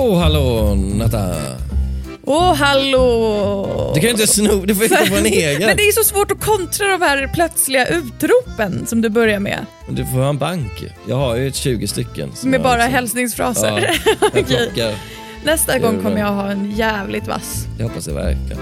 Åh, oh, hallå Natta. Åh, hallå! Du kan ju inte sno, du får hitta på en egen. Men det är så svårt att kontra de här plötsliga utropen som du börjar med. Du får ha en bank. Jag har ju ett 20 stycken. Med bara liksom- hälsningsfraser. Ja, plockar. Nästa gång kommer jag ha en jävligt vass. Det hoppas jag verkligen.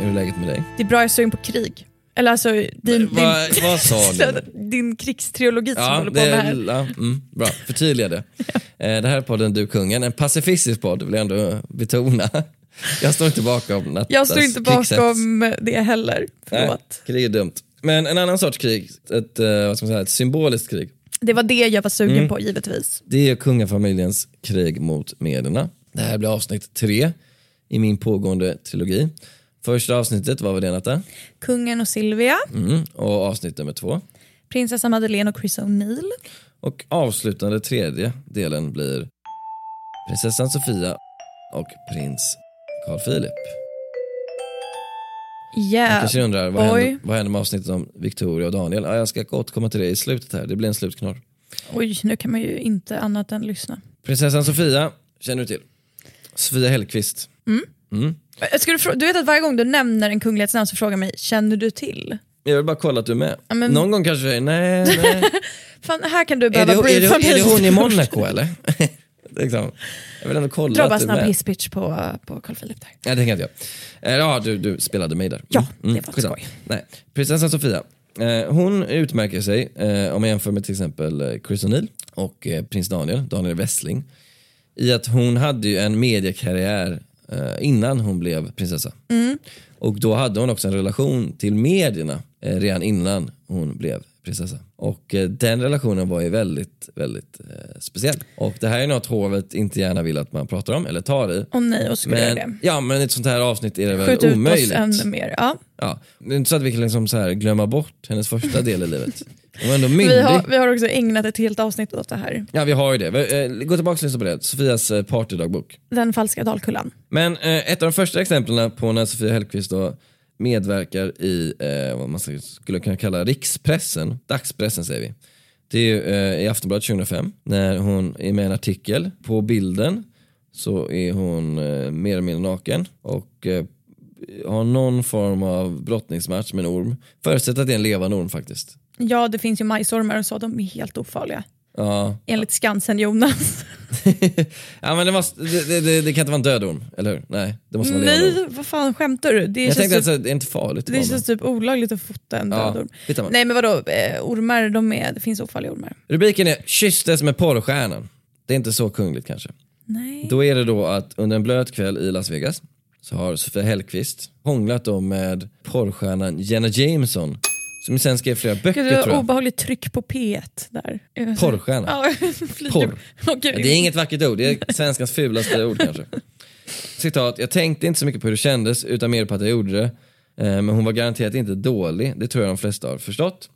Hur är läget med dig? Det är bra jag är sugen på krig. Eller alltså din, din, Vad, vad sa du? din krigstrilogi som Ja, håller på med här. är, ja, mm, bra, förtydliga det. Eh, Det här är podden Du kungen, en pacifistisk podd vill jag ändå betona. Jag står inte bakom Nattas Jag står inte bakom det heller. Nej, Förlåt. krig är dumt. Men en annan sorts krig, ett, eh, vad ska man säga, ett symboliskt krig. Det var det jag var sugen Mm. på givetvis. Det är kungafamiljens krig mot medierna. Det här blir avsnitt tre i min pågående trilogi. Första avsnittet, vad var det Natta? Kungen och Silvia, Mm. Och avsnitt nummer två. prinsessa Madeleine och Chris O'Neill. Och avslutande tredje delen blir prinsessan Sofia och prins Carl Philip. Yeah. Kanske ni undrar, vad händer, vad händer med avsnittet om Victoria och Daniel? Ja, jag ska återkomma till det i slutet här, det blir en slutknorr. Oj, nu kan man ju inte annat än lyssna. Prinsessan Sofia, känner du till? Sofia Hellqvist. Ska du, du vet att varje gång du nämner en kunglighetsnamn så frågar mig, känner du till? Jag vill bara kolla att du är med. Ja, men- Någon gång kanske jag säger nej, nej. Fan, här kan du är, behöva det, är, det, är det hon i Monaco eller? liksom. Jag vill ändå kolla Dra bara är snabb hisspitch på, på Carl Philip där. Nej, det inte jag. Eh, Ja, du, du spelade mig där. Ja, det var ett skitsamma. skoj. Nej. Prinsessan Sofia, eh, hon utmärker sig eh, om man jämför med till exempel eh, Chris O'Neill och eh, prins Daniel, Daniel Wessling, i att hon hade ju en mediekarriär eh, innan hon blev prinsessa. Mm. Och då hade hon också en relation till medierna eh, redan innan hon blev prinsessa. Och eh, den relationen var ju väldigt, väldigt eh, speciell. Och det här är något hovet inte gärna vill att man pratar om eller tar i. Åh nej, och skulle Men, det. ja, men i ett sånt här avsnitt är det väl Skjut ut omöjligt. oss ännu mer. Ja. Ja, det är inte så att vi kan liksom så här glömma bort hennes första del i livet. Hon var ändå myndig. Vi, har, vi har också ägnat ett helt avsnitt åt det här. Ja, vi har ju det. Eh, Gå tillbaka och lyssna på det. Sofias eh, partydagbok. Den falska Dalkullan. Men eh, ett av de första exemplen på när Sofia Hellqvist då medverkar i eh, vad man skulle kunna kalla rikspressen, dagspressen säger vi. Det är ju, eh, i Aftonbladet 2005 när hon är med i en artikel. På bilden så är hon eh, mer eller mindre naken och eh, har någon form av brottningsmatch med en orm. Förutsätt att det är en levande orm faktiskt. Ja, det finns ju majsormar och så, de är helt ofarliga. Ja, Enligt Skansen-Jonas. ja men det, måste, det, det, det, kan inte vara en död orm, eller hur? Nej, det måste vara. Nej, vad fan skämtar du? Det Jag känns, tänkte typ, att det är inte farligt. det med. känns typ olagligt att fota en Ja, död orm. Nej men vadå, eh, ormar, de är, det finns ofarliga ormar. Rubriken är “Kysstes med porrstjärnan”. Det är inte så kungligt kanske. Nej. Då är det då att under en blöt kväll i Las Vegas så har Sofia Hellqvist hånglat då med porrstjärnan Jenna Jameson som sen skrev flera Gud, böcker det tror jag. obehagligt tryck på P1 där. Porrstjärna. Ja. Porr. Gud. Det är inget vackert ord, det är svenskans fulaste ord kanske. Citat, jag tänkte inte så mycket på hur det kändes utan mer på att jag gjorde det. Eh, Men hon var garanterat inte dålig, det tror jag de flesta har förstått.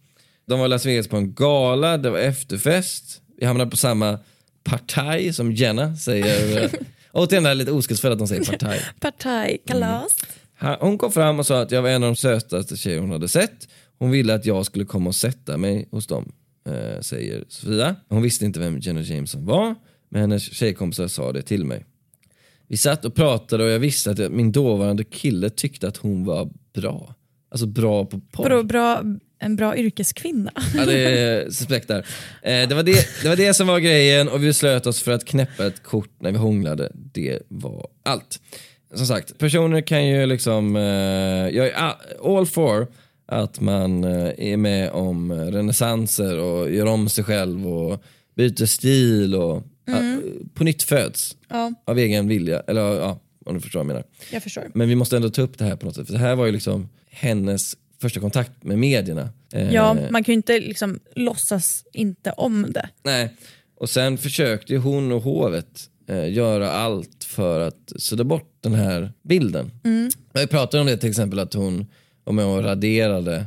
De var i Las Vegas på en gala, det var efterfest. Vi hamnade på samma partaj som Jenna säger. Återigen det här lite oskuldsfulla att de säger partaj. Partajkalas. Han- Hon kom fram och sa att jag var en av de sötaste tjejer hon hade sett. Hon ville att jag skulle komma och sätta mig hos dem, eh, säger Sofia. Hon visste inte vem Jenna Jameson var, men hennes tjejkompisar sa det till mig. Vi satt och pratade och jag visste att min dåvarande kille tyckte att hon var bra. Alltså bra på porr. Vadå, bra, en bra yrkeskvinna? Ja, det är suspekt där. Eh, det, var det, det var det som var grejen och vi beslöt oss för att knäppa ett kort när vi hånglade. Det var allt. Som sagt, personer kan ju liksom, eh, jag är a- all for att man eh, är med om renässanser och gör om sig själv och byter stil och ja, på nytt föds Ja. av egen vilja, eller ja, om du förstår vad jag menar. Jag förstår. Men vi måste ändå ta upp det här på något sätt, för det här var ju liksom hennes första kontakt med medierna. Eh, Ja, man kan ju inte liksom låtsas inte om det. Nej, och sen försökte ju hon och hovet eh, göra allt för att sudda bort den här bilden. Jag pratade om det till exempel att hon var med och raderade,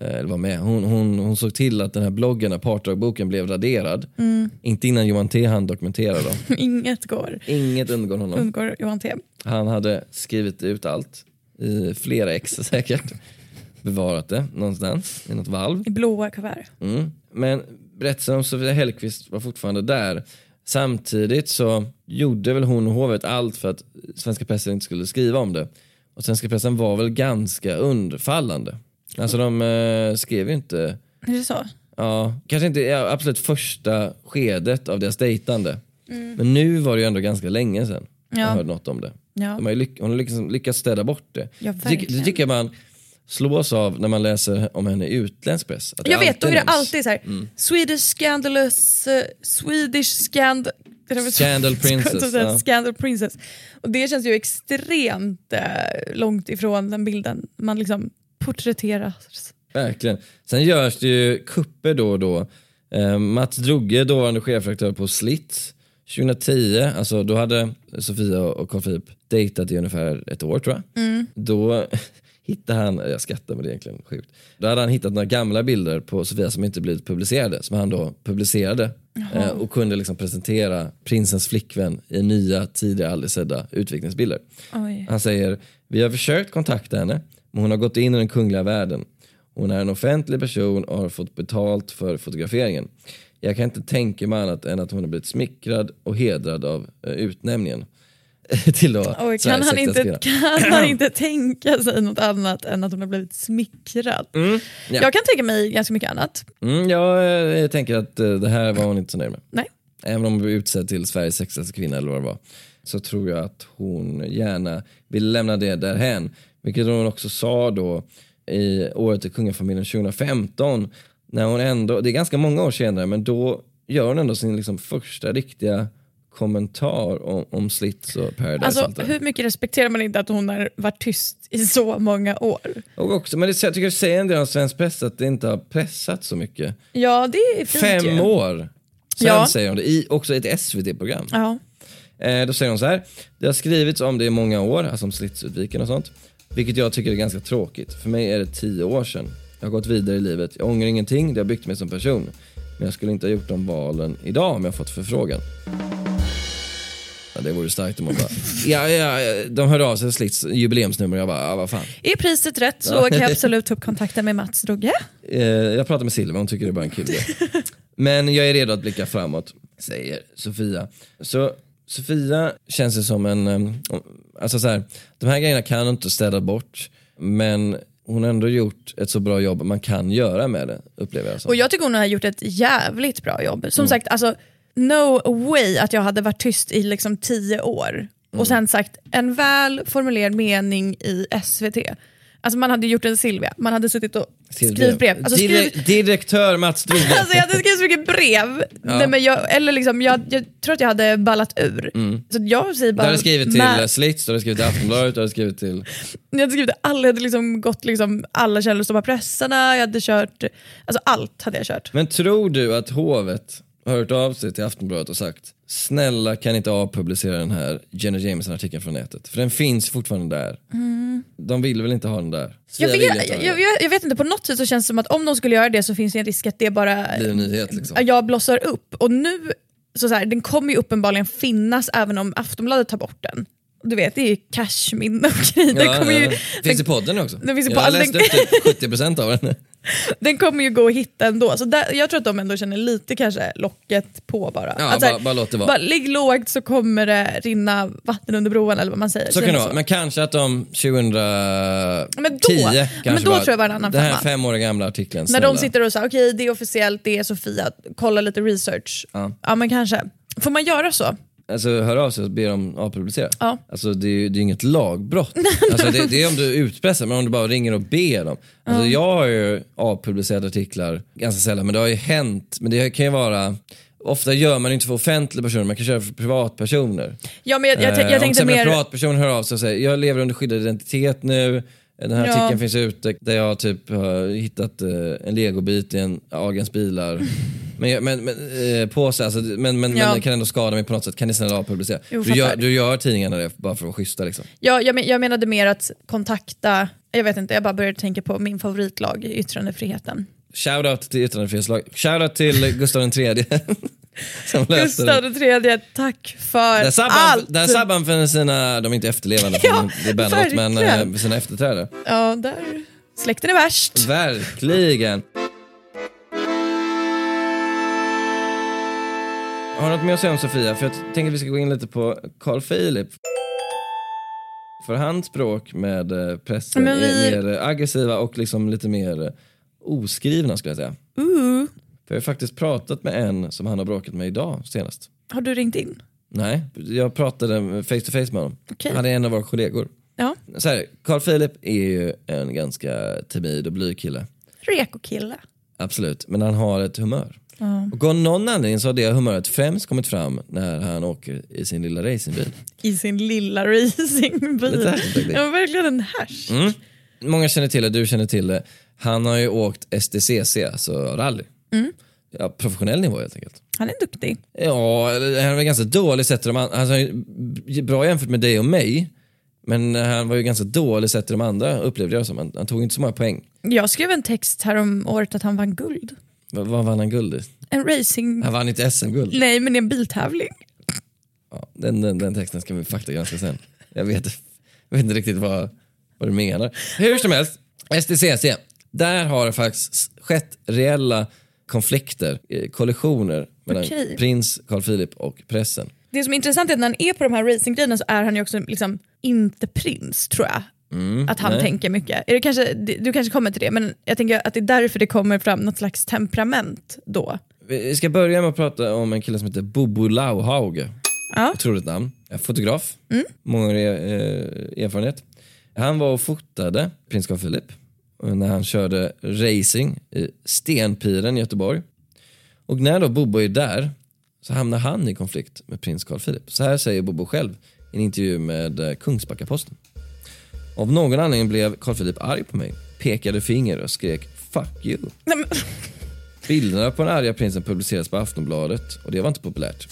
eh, eller var med, hon, hon, hon såg till att den här bloggen, partdagboken blev raderad. Inte innan Johan T han dokumenterade dem. Inget går. Inget undgår honom. Undgår Johan T. Han hade skrivit ut allt i flera ex säkert. Bevarat det någonstans i något valv. I blåa kuvert. Mm. Men berättelsen om Sofia Hellqvist var fortfarande där. Samtidigt så gjorde väl hon och hovet allt för att svenska pressen inte skulle skriva om det. Och svenska pressen var väl ganska undfallande. Alltså de eh, skrev ju inte, Är det så? ja, kanske inte i absolut första skedet av deras dejtande. Men nu var det ju ändå ganska länge sedan jag Ja. hörde något om det. Ja. De har lyck- hon har lyckats, lyckats städa bort det. Ja, det, det tycker jag man slås av när man läser om henne i utländsk press. Jag vet, då är det alltid så här. Swedish scandalous, eh, Swedish scand... Scandal princess, ja. Scandal princess. Och det känns ju extremt eh, långt ifrån den bilden man liksom porträtteras. Verkligen. Sen görs det ju kupper då och då. Eh, Mats Drugge, dåvarande chefredaktör på Slits, 2010, alltså då hade Sofia och Carl Philip dejtat i ungefär ett år tror jag. Då hittade han, jag skrattar men det är egentligen sjukt. Då hade han hittat några gamla bilder på Sofia som inte blivit publicerade, som han då publicerade. Eh, och kunde liksom presentera prinsens flickvän i nya, tidigare aldrig sedda utvikningsbilder. Oj. Han säger, vi har försökt kontakta henne, men hon har gått in i den kungliga världen. Hon är en offentlig person och har fått betalt för fotograferingen. Jag kan inte tänka mig annat än att hon har blivit smickrad och hedrad av eh, utnämningen. Till då Oj, kan, han inte, kan han inte tänka sig något annat än att hon har blivit smickrad? ja. Jag kan tänka mig ganska mycket annat. Mm, ja, eh, jag tänker att eh, det här var hon inte så nöjd med. Nej. Även om hon blev utsedd till Sveriges sexigaste kvinna eller vad det var. Så tror jag att hon gärna vill lämna det därhän. Vilket hon också sa då i året i kungafamiljen 2015. När hon ändå, det är ganska många år senare, men då gör hon ändå sin liksom första riktiga kommentar om, om Slits och Paradise. och Alltså, där. hur mycket respekterar man inte att hon har varit tyst i så många år? Och också, men det, jag tycker det säger en del om svensk press att det inte har pressat så mycket. Ja, det är fint Fem ju. år! Sen Ja. säger hon det, i också ett SVT-program. Ja. Eh, då säger hon så här. Det har skrivits om det i många år, alltså om Slitsutviken och sånt. Vilket jag tycker är ganska tråkigt. För mig är det tio år sedan. Jag har gått vidare i livet. Jag ångrar ingenting, det har byggt mig som person. Men jag skulle inte ha gjort de valen idag om jag fått förfrågan. Ja, det vore starkt om man bara... Ja, ja, de hörde av sig till Slits jubileumsnummer jag bara, ja, vad fan. Är priset rätt så kan jag absolut ta upp kontakten med Mats Drugge. Eh, jag pratar med Silva, hon tycker det är bara en kul grej. Men jag är redo att blicka framåt, säger Sofia. Så Sofia känns det som en, eh, alltså så här, de här grejerna kan hon inte städa bort, men hon har ändå gjort ett så bra jobb man kan göra med det, upplever jag som. Och jag tycker hon har gjort ett jävligt bra jobb. Mm. Som sagt, alltså, no way att jag hade varit tyst i liksom tio år Mm. och sen sagt en väl formulerad mening i SVT. Alltså man hade gjort en Silvia, man hade suttit och skrivit brev. Alltså, skriv, Direktör Mats Drugge. alltså jag hade skrivit så mycket brev, Nej, men jag, eller liksom, jag, jag tror att jag hade ballat ur. Så jag säger Du bara... hade skrivit till Mä- Slits, du hade skrivit till Aftonbladet, du hade skrivit till... Jag hade skrivit alla, jag hade liksom gått liksom alla källor som var pressarna, jag hade kört, alltså allt hade jag kört. Men tror du att hovet har hört av sig till Aftonbladet och sagt snälla kan inte avpublicera den här Jenna Jameson-artikeln från nätet? För den finns fortfarande där. De vill väl inte ha den där? Jag vet, jag, den. jag, jag vet inte, på något sätt så känns det som att om de skulle göra det så finns det en risk att det bara blir en nyhet liksom. jag blossar upp. Och nu, så så här, den kommer ju uppenbarligen finnas även om Aftonbladet tar bort den. Du vet, det är ju cashminne och grejer. Den, Ja, kommer ju, ja. Finns i podden också. den finns i jag har podden. läst upp typ 70% av den. Den kommer ju gå att hitta ändå. Så där, jag tror att de ändå känner lite kanske locket på bara. Ja, Att så här, bara, bara låt det vara. bara ligg lågt så kommer det rinna vatten under broarna eller vad man säger. Så kan det vara, men kanske att de 2010 Men då- kanske men då bara, tror jag var en annan Den här fem år gamla artikeln, När snälla. de sitter och säger okej det är officiellt, det är Sofia, kolla lite research. Ja. ja men kanske. Får man göra så? Alltså hör av sig och ber dem avpublicera. Ja. Alltså det är ju det är inget lagbrott. Alltså, det, det är om du utpressar, men om du bara ringer och ber dem. Alltså, Jag har ju avpublicerat artiklar ganska sällan, men det har ju hänt. Men det kan ju vara ofta gör man inte för offentliga personer, man kan köra för privatpersoner. Ja, men jag, jag, Eh, jag om till tänkte en mer... privatperson hör av sig och säger jag lever under skyddad identitet nu, den här Ja. artikeln finns ute där jag typ har hittat eh, en legobit i en Agens bilar. men, jag- men, men, eh, på sig, alltså, men, men, Ja. men det kan ändå skada mig på något sätt, kan ni snälla avpublicera? Jo, Du gör, du gör tidningarna det bara för att vara schyssta liksom. Ja, jag, men, jag menade mer att kontakta, jag vet inte, jag bara började tänka på min favoritlag, yttrandefriheten. Shoutout till yttrandefrihetslag. Shoutout till Gustav III. som. Gustav tredje, tack för Där sabbar allt! där sabbar han för sina, de är inte efterlevande Ja, det är Bennet, men eh, sina efterträdare. Ja, där. Släkten är värst. Verkligen. Har du något mer att säga om Sofia? För jag tänker att vi ska gå in lite på Carl Philip. För hans språk med eh, pressen vi- är mer aggressiva och liksom lite mer eh, oskrivna skulle jag säga. Uh, För jag har faktiskt pratat med en som han har bråkat med idag senast. har du ringt in? Nej, jag pratade face to face med honom. Okej. Han är en av våra kollegor. Ja. Så här, Carl Philip är ju en ganska timid och blyg kille. Reko-kille. Absolut, men han har ett humör. Och av någon anledning så har det humöret främst kommit fram när han åker i sin lilla racingbil. I sin lilla racingbil. Faktiskt. Ja, verkligen en härs. Mm. Många känner till det, du känner till det. Han har ju åkt STCC, alltså rally. Ja, professionell nivå helt enkelt. Han är duktig. Ja, han var ganska dålig sett till de andra. Alltså, bra jämfört med dig och mig. Men han var ju ganska dålig sett till de andra upplevde jag som. Han, han tog inte så många poäng. Jag skrev en text här om året att han vann guld. Vad, vad vann han guld i? En racing... Han vann inte SM-guld. Nej, men en biltävling. Ja, den, den, den texten ska vi faktagranska sen. Jag vet, jag vet inte riktigt vad, vad du menar. Hur som helst, STCC. Där har det faktiskt skett reella konflikter, eh, kollisioner mellan Okej. prins Carl Philip och pressen. Det som är intressant är att när han är på de här racinggrejerna så är han ju också liksom inte prins, tror jag. att han nej. tänker mycket. Är det kanske, du kanske kommer till det, men jag tänker att det är därför det kommer fram något slags temperament då. Vi ska börja med att prata om en kille som heter Bobo Lauhauge. Ja. Otroligt namn. Fotograf, många eh, erfarenhet. Han var och fotade prins Carl Philip när han körde racing i Stenpiren i Göteborg. Och när då Bobo är där så hamnar han i konflikt med prins Carl Philip. Så här säger Bobo själv i en intervju med eh, Kungsbacka-Posten. Av någon anledning blev Carl Philip arg på mig, pekade finger och skrek “fuck you”. Bilderna på den arga prinsen publiceras på Aftonbladet och det var inte populärt.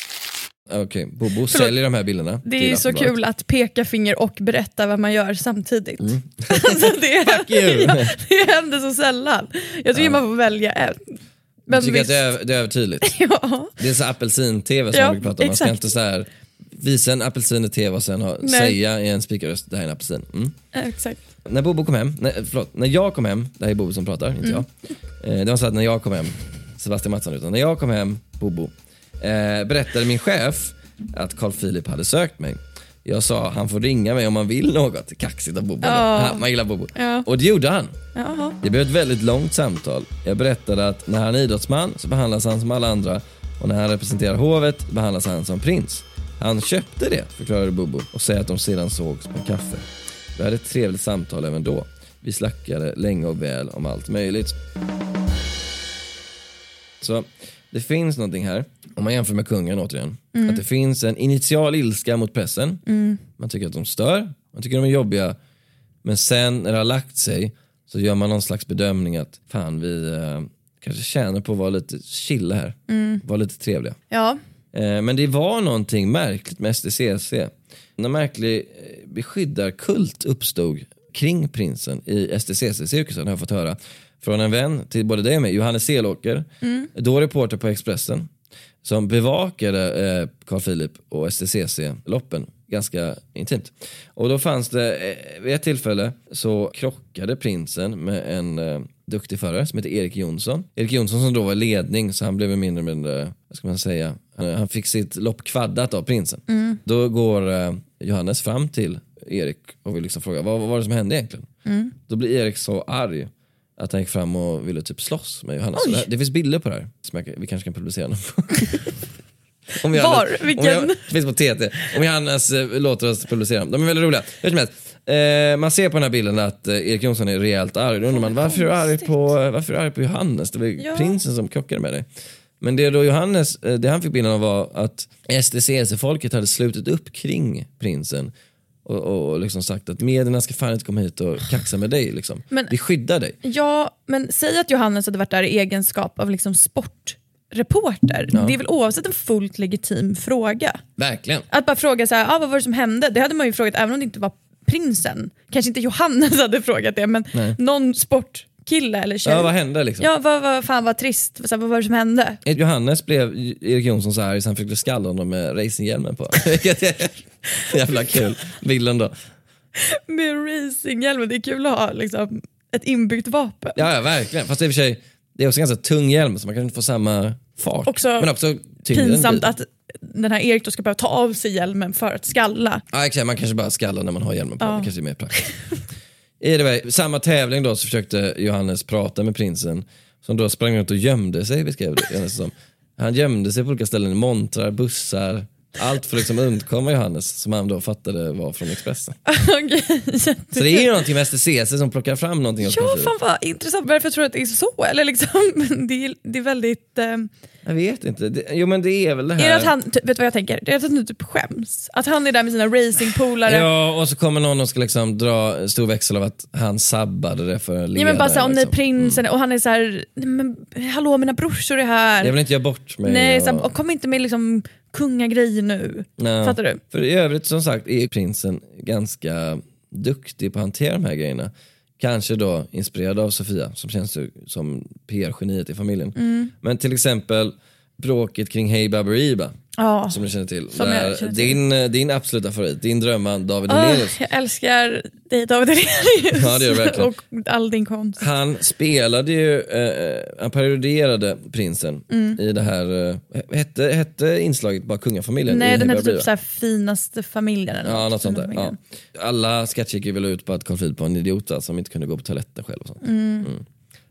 Okej, Bobo säljer de här bilderna det är så kul att peka finger och berätta vad man gör samtidigt. alltså det, Fuck you. ja, det händer så sällan. Jag tycker man får välja en. Men Jag tycker att visst, det är, det är övertydligt. ja. Det är så apelsin-tv som Ja, man brukar prata om. Man ska exakt. inte så här visa en apelsin i tv och sen ha, säga i en speakerröst det här är en apelsin. Mm. Exakt. När Bobo kom hem, nej, förlåt, när jag kom hem, det här är Bobo som pratar, inte Mm. jag. Eh, det var så att när jag kom hem, Sebastian Mattsson utan när jag kom hem, Bobo, eh, berättade min chef att Carl Philip hade sökt mig. Jag sa han får ringa mig om han vill något. Kaxigt av Bobo. Ja. Man gillar Bobo. Ja. Och det gjorde han. Jaha. Det blev ett väldigt långt samtal. Jag berättade att när han är idrottsman så behandlas han som alla andra och när han representerar hovet behandlas han som prins. Han köpte det, förklarade Bobo och säger att de sedan sågs på en kaffe. Vi hade ett trevligt samtal även då. Vi snackade länge och väl om allt möjligt. Så det finns någonting här, om man jämför med kungen återigen, att det finns en initial ilska mot pressen. Man tycker att de stör, man tycker att de är jobbiga, men sen när det har lagt sig så gör man någon slags bedömning att fan vi eh, kanske tjänar på att vara lite chilla här, vara lite trevliga. Ja, Eh, men det var någonting märkligt med STCC. En märklig eh, beskyddarkult uppstod kring prinsen i STCC-cirkusen har jag fått höra. Från en vän till både dig och mig, Johannes Selåker, då reporter på Expressen, som bevakade eh, Carl Philip och STCC-loppen ganska intimt. Och då fanns det, eh, vid ett tillfälle så krockade prinsen med en eh, duktig förare som heter Erik Jonsson. Erik Jonsson som då var ledning så han blev mindre med, vad ska man säga, han, han fick sitt lopp kvaddat av prinsen. Då går eh, Johannes fram till Erik och vill liksom fråga vad, vad var det som hände egentligen? Då blir Erik så arg att han gick fram och ville typ slåss med Johannes. Det, det finns bilder på det här som jag, vi kanske kan publicera någon Om Var? Om Vilken? jag, det finns på TT. Om Johannes eh, låter oss publicera dem. De är väldigt roliga. Hur som helst, eh, man ser på den här bilden att eh, Erik Jonsson är rejält arg. Då undrar man varför är du arg på, varför är du arg på Johannes? Det var ju Ja. prinsen som krockade med dig. Men det då Johannes, eh, det han fick bilden av var att STCC-folket hade slutit upp kring prinsen och, och, och liksom sagt att medierna ska fan inte komma hit och kaxa med dig. Liksom. Men- Vi skyddar dig. Ja, men säg att Johannes hade varit där i egenskap av liksom sportreporter. Det är väl oavsett en fullt legitim fråga. Verkligen. Att bara fråga så här, ah, vad var det som hände? Det hade man ju frågat även om det inte var prinsen. Kanske inte Johannes hade frågat det, men någon sportkille eller tjej. Ja, vad hände liksom? Ja, vad, vad fan vad trist. Så här, vad var det som hände? Johannes blev Erik Jonsson så arg så han fick skalla honom med racinghjälmen på. Jävla kul. Bilden då. Med racinghjälmen, det är kul att ha liksom, ett inbyggt vapen. Ja, ja verkligen. Fast i och för sig, det är också en ganska tung hjälm så man kan inte få samma fart. Också Men också Pinsamt att den här Erik då ska behöva ta av sig hjälmen för att skalla. Ja, exakt, man kanske bara skallar när man har hjälmen på. Det kanske är mer praktiskt. I det var, samma tävling då så försökte Johannes prata med prinsen som då sprang runt och gömde sig beskrev det Johannes som. Han gömde sig på olika ställen i montrar, bussar, allt för att liksom undkomma Johannes som han då fattade var från Expressen. Okej, Så det är ju någonting med STCC som plockar fram någonting Ja, fan vad intressant. Varför tror du att det är så? Eller liksom, det, är, det är väldigt... Eh, Jag vet inte. Det, jo men det är väl det här. är det att han, typ, vet du vad jag tänker? Det är att han typ skäms. Att han är där med sina racingpolare. Ja, och så kommer någon och ska liksom dra stor växel av att han sabbade det för ledaren. Ja, men bara såhär, om ni liksom. prinsen och han är såhär, "Nej, men hallå mina brorsor är här. Jag vill inte göra bort mig. Nej, och... så, och kom inte med liksom kungagrejer nu. Nej. Fattar du? För i övrigt som sagt är prinsen ganska duktig på att hantera de här grejerna. Kanske då inspirerad av Sofia som känns som PR-geniet i familjen. Mm. Men till exempel bråket kring Hey Baberiba Ja. som du känner till. Som jag känner till. Din, eh, din absoluta favorit, din drömman David Åh, Hellenius. jag älskar dig David Hellenius. Ja, det gör du verkligen. och all din konst. Han spelade ju, eh, han paroderade prinsen Mm. i det här, eh, hette, hette inslaget bara kungafamiljen? Nej, den Baberiba? typ såhär finaste familjen eller Ja, något sånt där. Ja. Alla sketcher gick väl ut på att Carl Philip var en idiot alltså, som inte kunde gå på toaletten själv och sånt. Mm.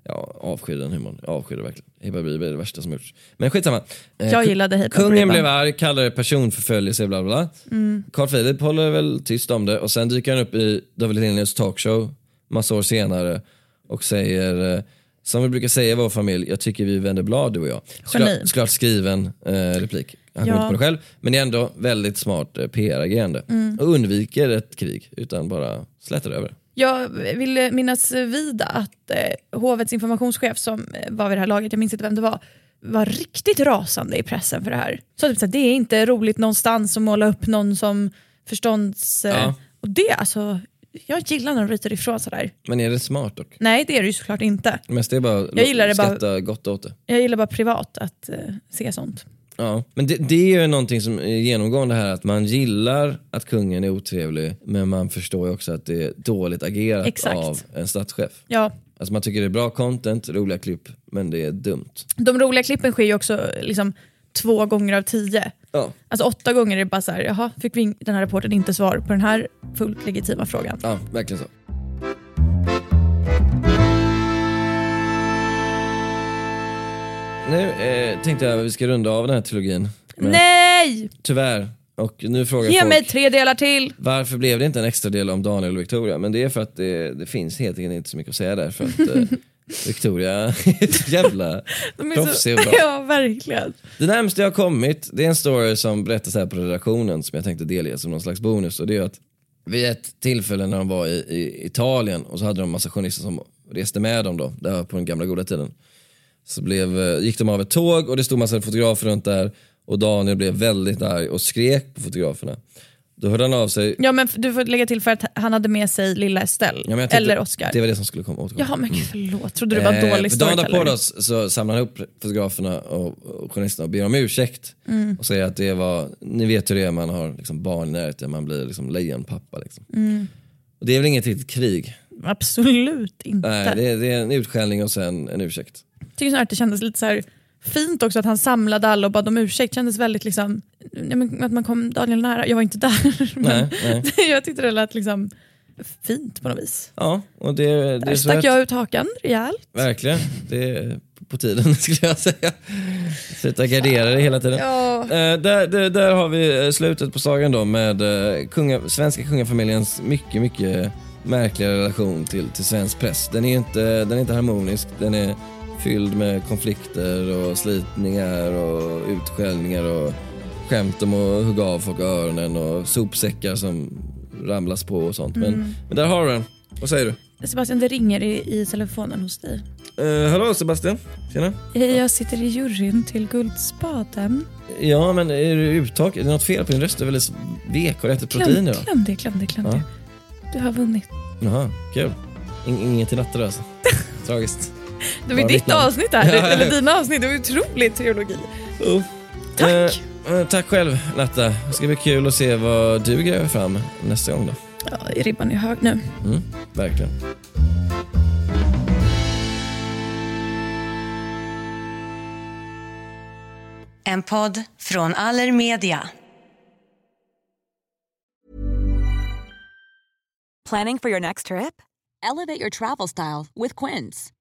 Ja, avskyr den humorn. Jag avskyr det verkligen. Hibba Biba är det värsta som gjorts. Men skitsamma. Eh, Jag gillade Hey Kungen blev arg, kallade det personförföljelse, bla bla bla. Mm. Carl Philip håller väl tyst om det och sen dyker han upp i David Hellenius talkshow massa år senare och säger eh, som vi brukar säga i vår familj, jag tycker vi vänder blad du och jag. Geni. Såklart, såklart skriven eh, replik. Han Ja. inte på det själv, men det är ändå väldigt smart eh, PR-agerande. Mm. Och undviker ett krig utan bara slätar över det. Jag vill minnas vida att eh, hovets informationschef som eh, var vid det här laget, jag minns inte vem det var, var riktigt rasande i pressen för det här. Så typ, det är inte roligt någonstans att måla upp någon som förstånds... Eh, Ja. Och det alltså, jag gillar när de ryter ifrån sådär. Men är det smart dock? Nej det är det ju såklart inte. Mest är bara Jag gillar det bara- gott åt det. Jag gillar bara privat att eh, se sånt. Ja. Men det, det är ju någonting som är genomgående här, att man gillar att kungen är otrevlig, men man förstår ju också att det är dåligt agerat Exakt. av en statschef. Ja, Alltså man tycker det är bra content, roliga klipp, men det är dumt. de roliga klippen sker ju också liksom, två gånger av tio. Ja, Alltså åtta gånger är det bara så här, jaha, fick vi den här reportern inte svar på den här fullt legitima frågan. ja verkligen så. Nu eh, tänkte jag att vi ska runda av den här trilogin. Men Nej! Tyvärr. Och nu frågar Ge folk, mig tre delar till! varför blev det inte en extra del om Daniel och Victoria? Men det är för att det, det finns helt enkelt inte så mycket att säga där. För att eh, Victoria är så jävla proffsig och bra. ja, verkligen. Det närmaste jag har kommit, det är en story som berättas här på redaktionen som jag tänkte delge som någon slags bonus. Och det är att vid ett tillfälle när de var i, i Italien och så hade de massa journalister som reste med dem då, där på den gamla goda tiden. Så blev, eh, gick de av ett tåg och det stod massa fotografer runt där och Daniel blev väldigt arg och skrek på fotograferna. Då hörde han av sig. Ja men du får lägga till för att han hade med sig lilla Estelle, Ja, eller Oscar. Det var det som skulle komma återkomma. Jaha men gud förlåt, trodde det var Eh, dålig för dagen storyteller. då så så samlar han upp fotograferna och, och journalisterna och ber om ursäkt. Mm. Och säger att det var, ni vet hur det är, man har liksom barn i närheten, man blir liksom lejonpappa. Liksom. Mm. Och det är väl inget riktigt krig? Absolut inte. Nej, det är, det är en utskällning och sen en ursäkt. Tycker snarare att det kändes lite så här fint också att han samlade alla och bad om ursäkt. kändes väldigt liksom, att man kom Daniel nära. Jag var inte där. Men nej. jag tyckte det lät liksom fint på något vis. Ja, och det, det är Där så stack att, jag ut hakan rejält. Verkligen, det är på tiden skulle jag säga. Sluta gardera det hela tiden. Ja. Eh, där, där, där har vi eh, slutet på sagan då med eh, kunga, svenska kungafamiljens mycket, mycket märkliga relation till, till svensk press. Den är inte, den är inte harmonisk, den är fylld med konflikter och slitningar och utskällningar och skämt om att hugga av folk öronen och sopsäckar som ramlas på och sånt. Men, men där har du den. Vad säger du? Sebastian, det ringer i, i telefonen hos dig. Uh, hallå Sebastian, tjena. Jag sitter i juryn till Guldspaden. Ja men är du uttag? Är det något fel på din röst? Du är väldigt vek. Har du ätit proteiner då? Glöm det, glöm det, glöm Ja. det. Du har vunnit. Jaha, kul. In, inget till natten alltså. Tragiskt. Det var ju ditt namn. avsnitt här, Ja, eller dina avsnitt. Det var otrolig teologi. Oh. Tack. Eh, eh, tack själv Natta. Det ska bli kul att se vad du gräver fram nästa gång då. Ja, ribban är hög nu. Mm, verkligen. En podd från Allermedia. Planning for your next trip? Elevate your travel style with Quince.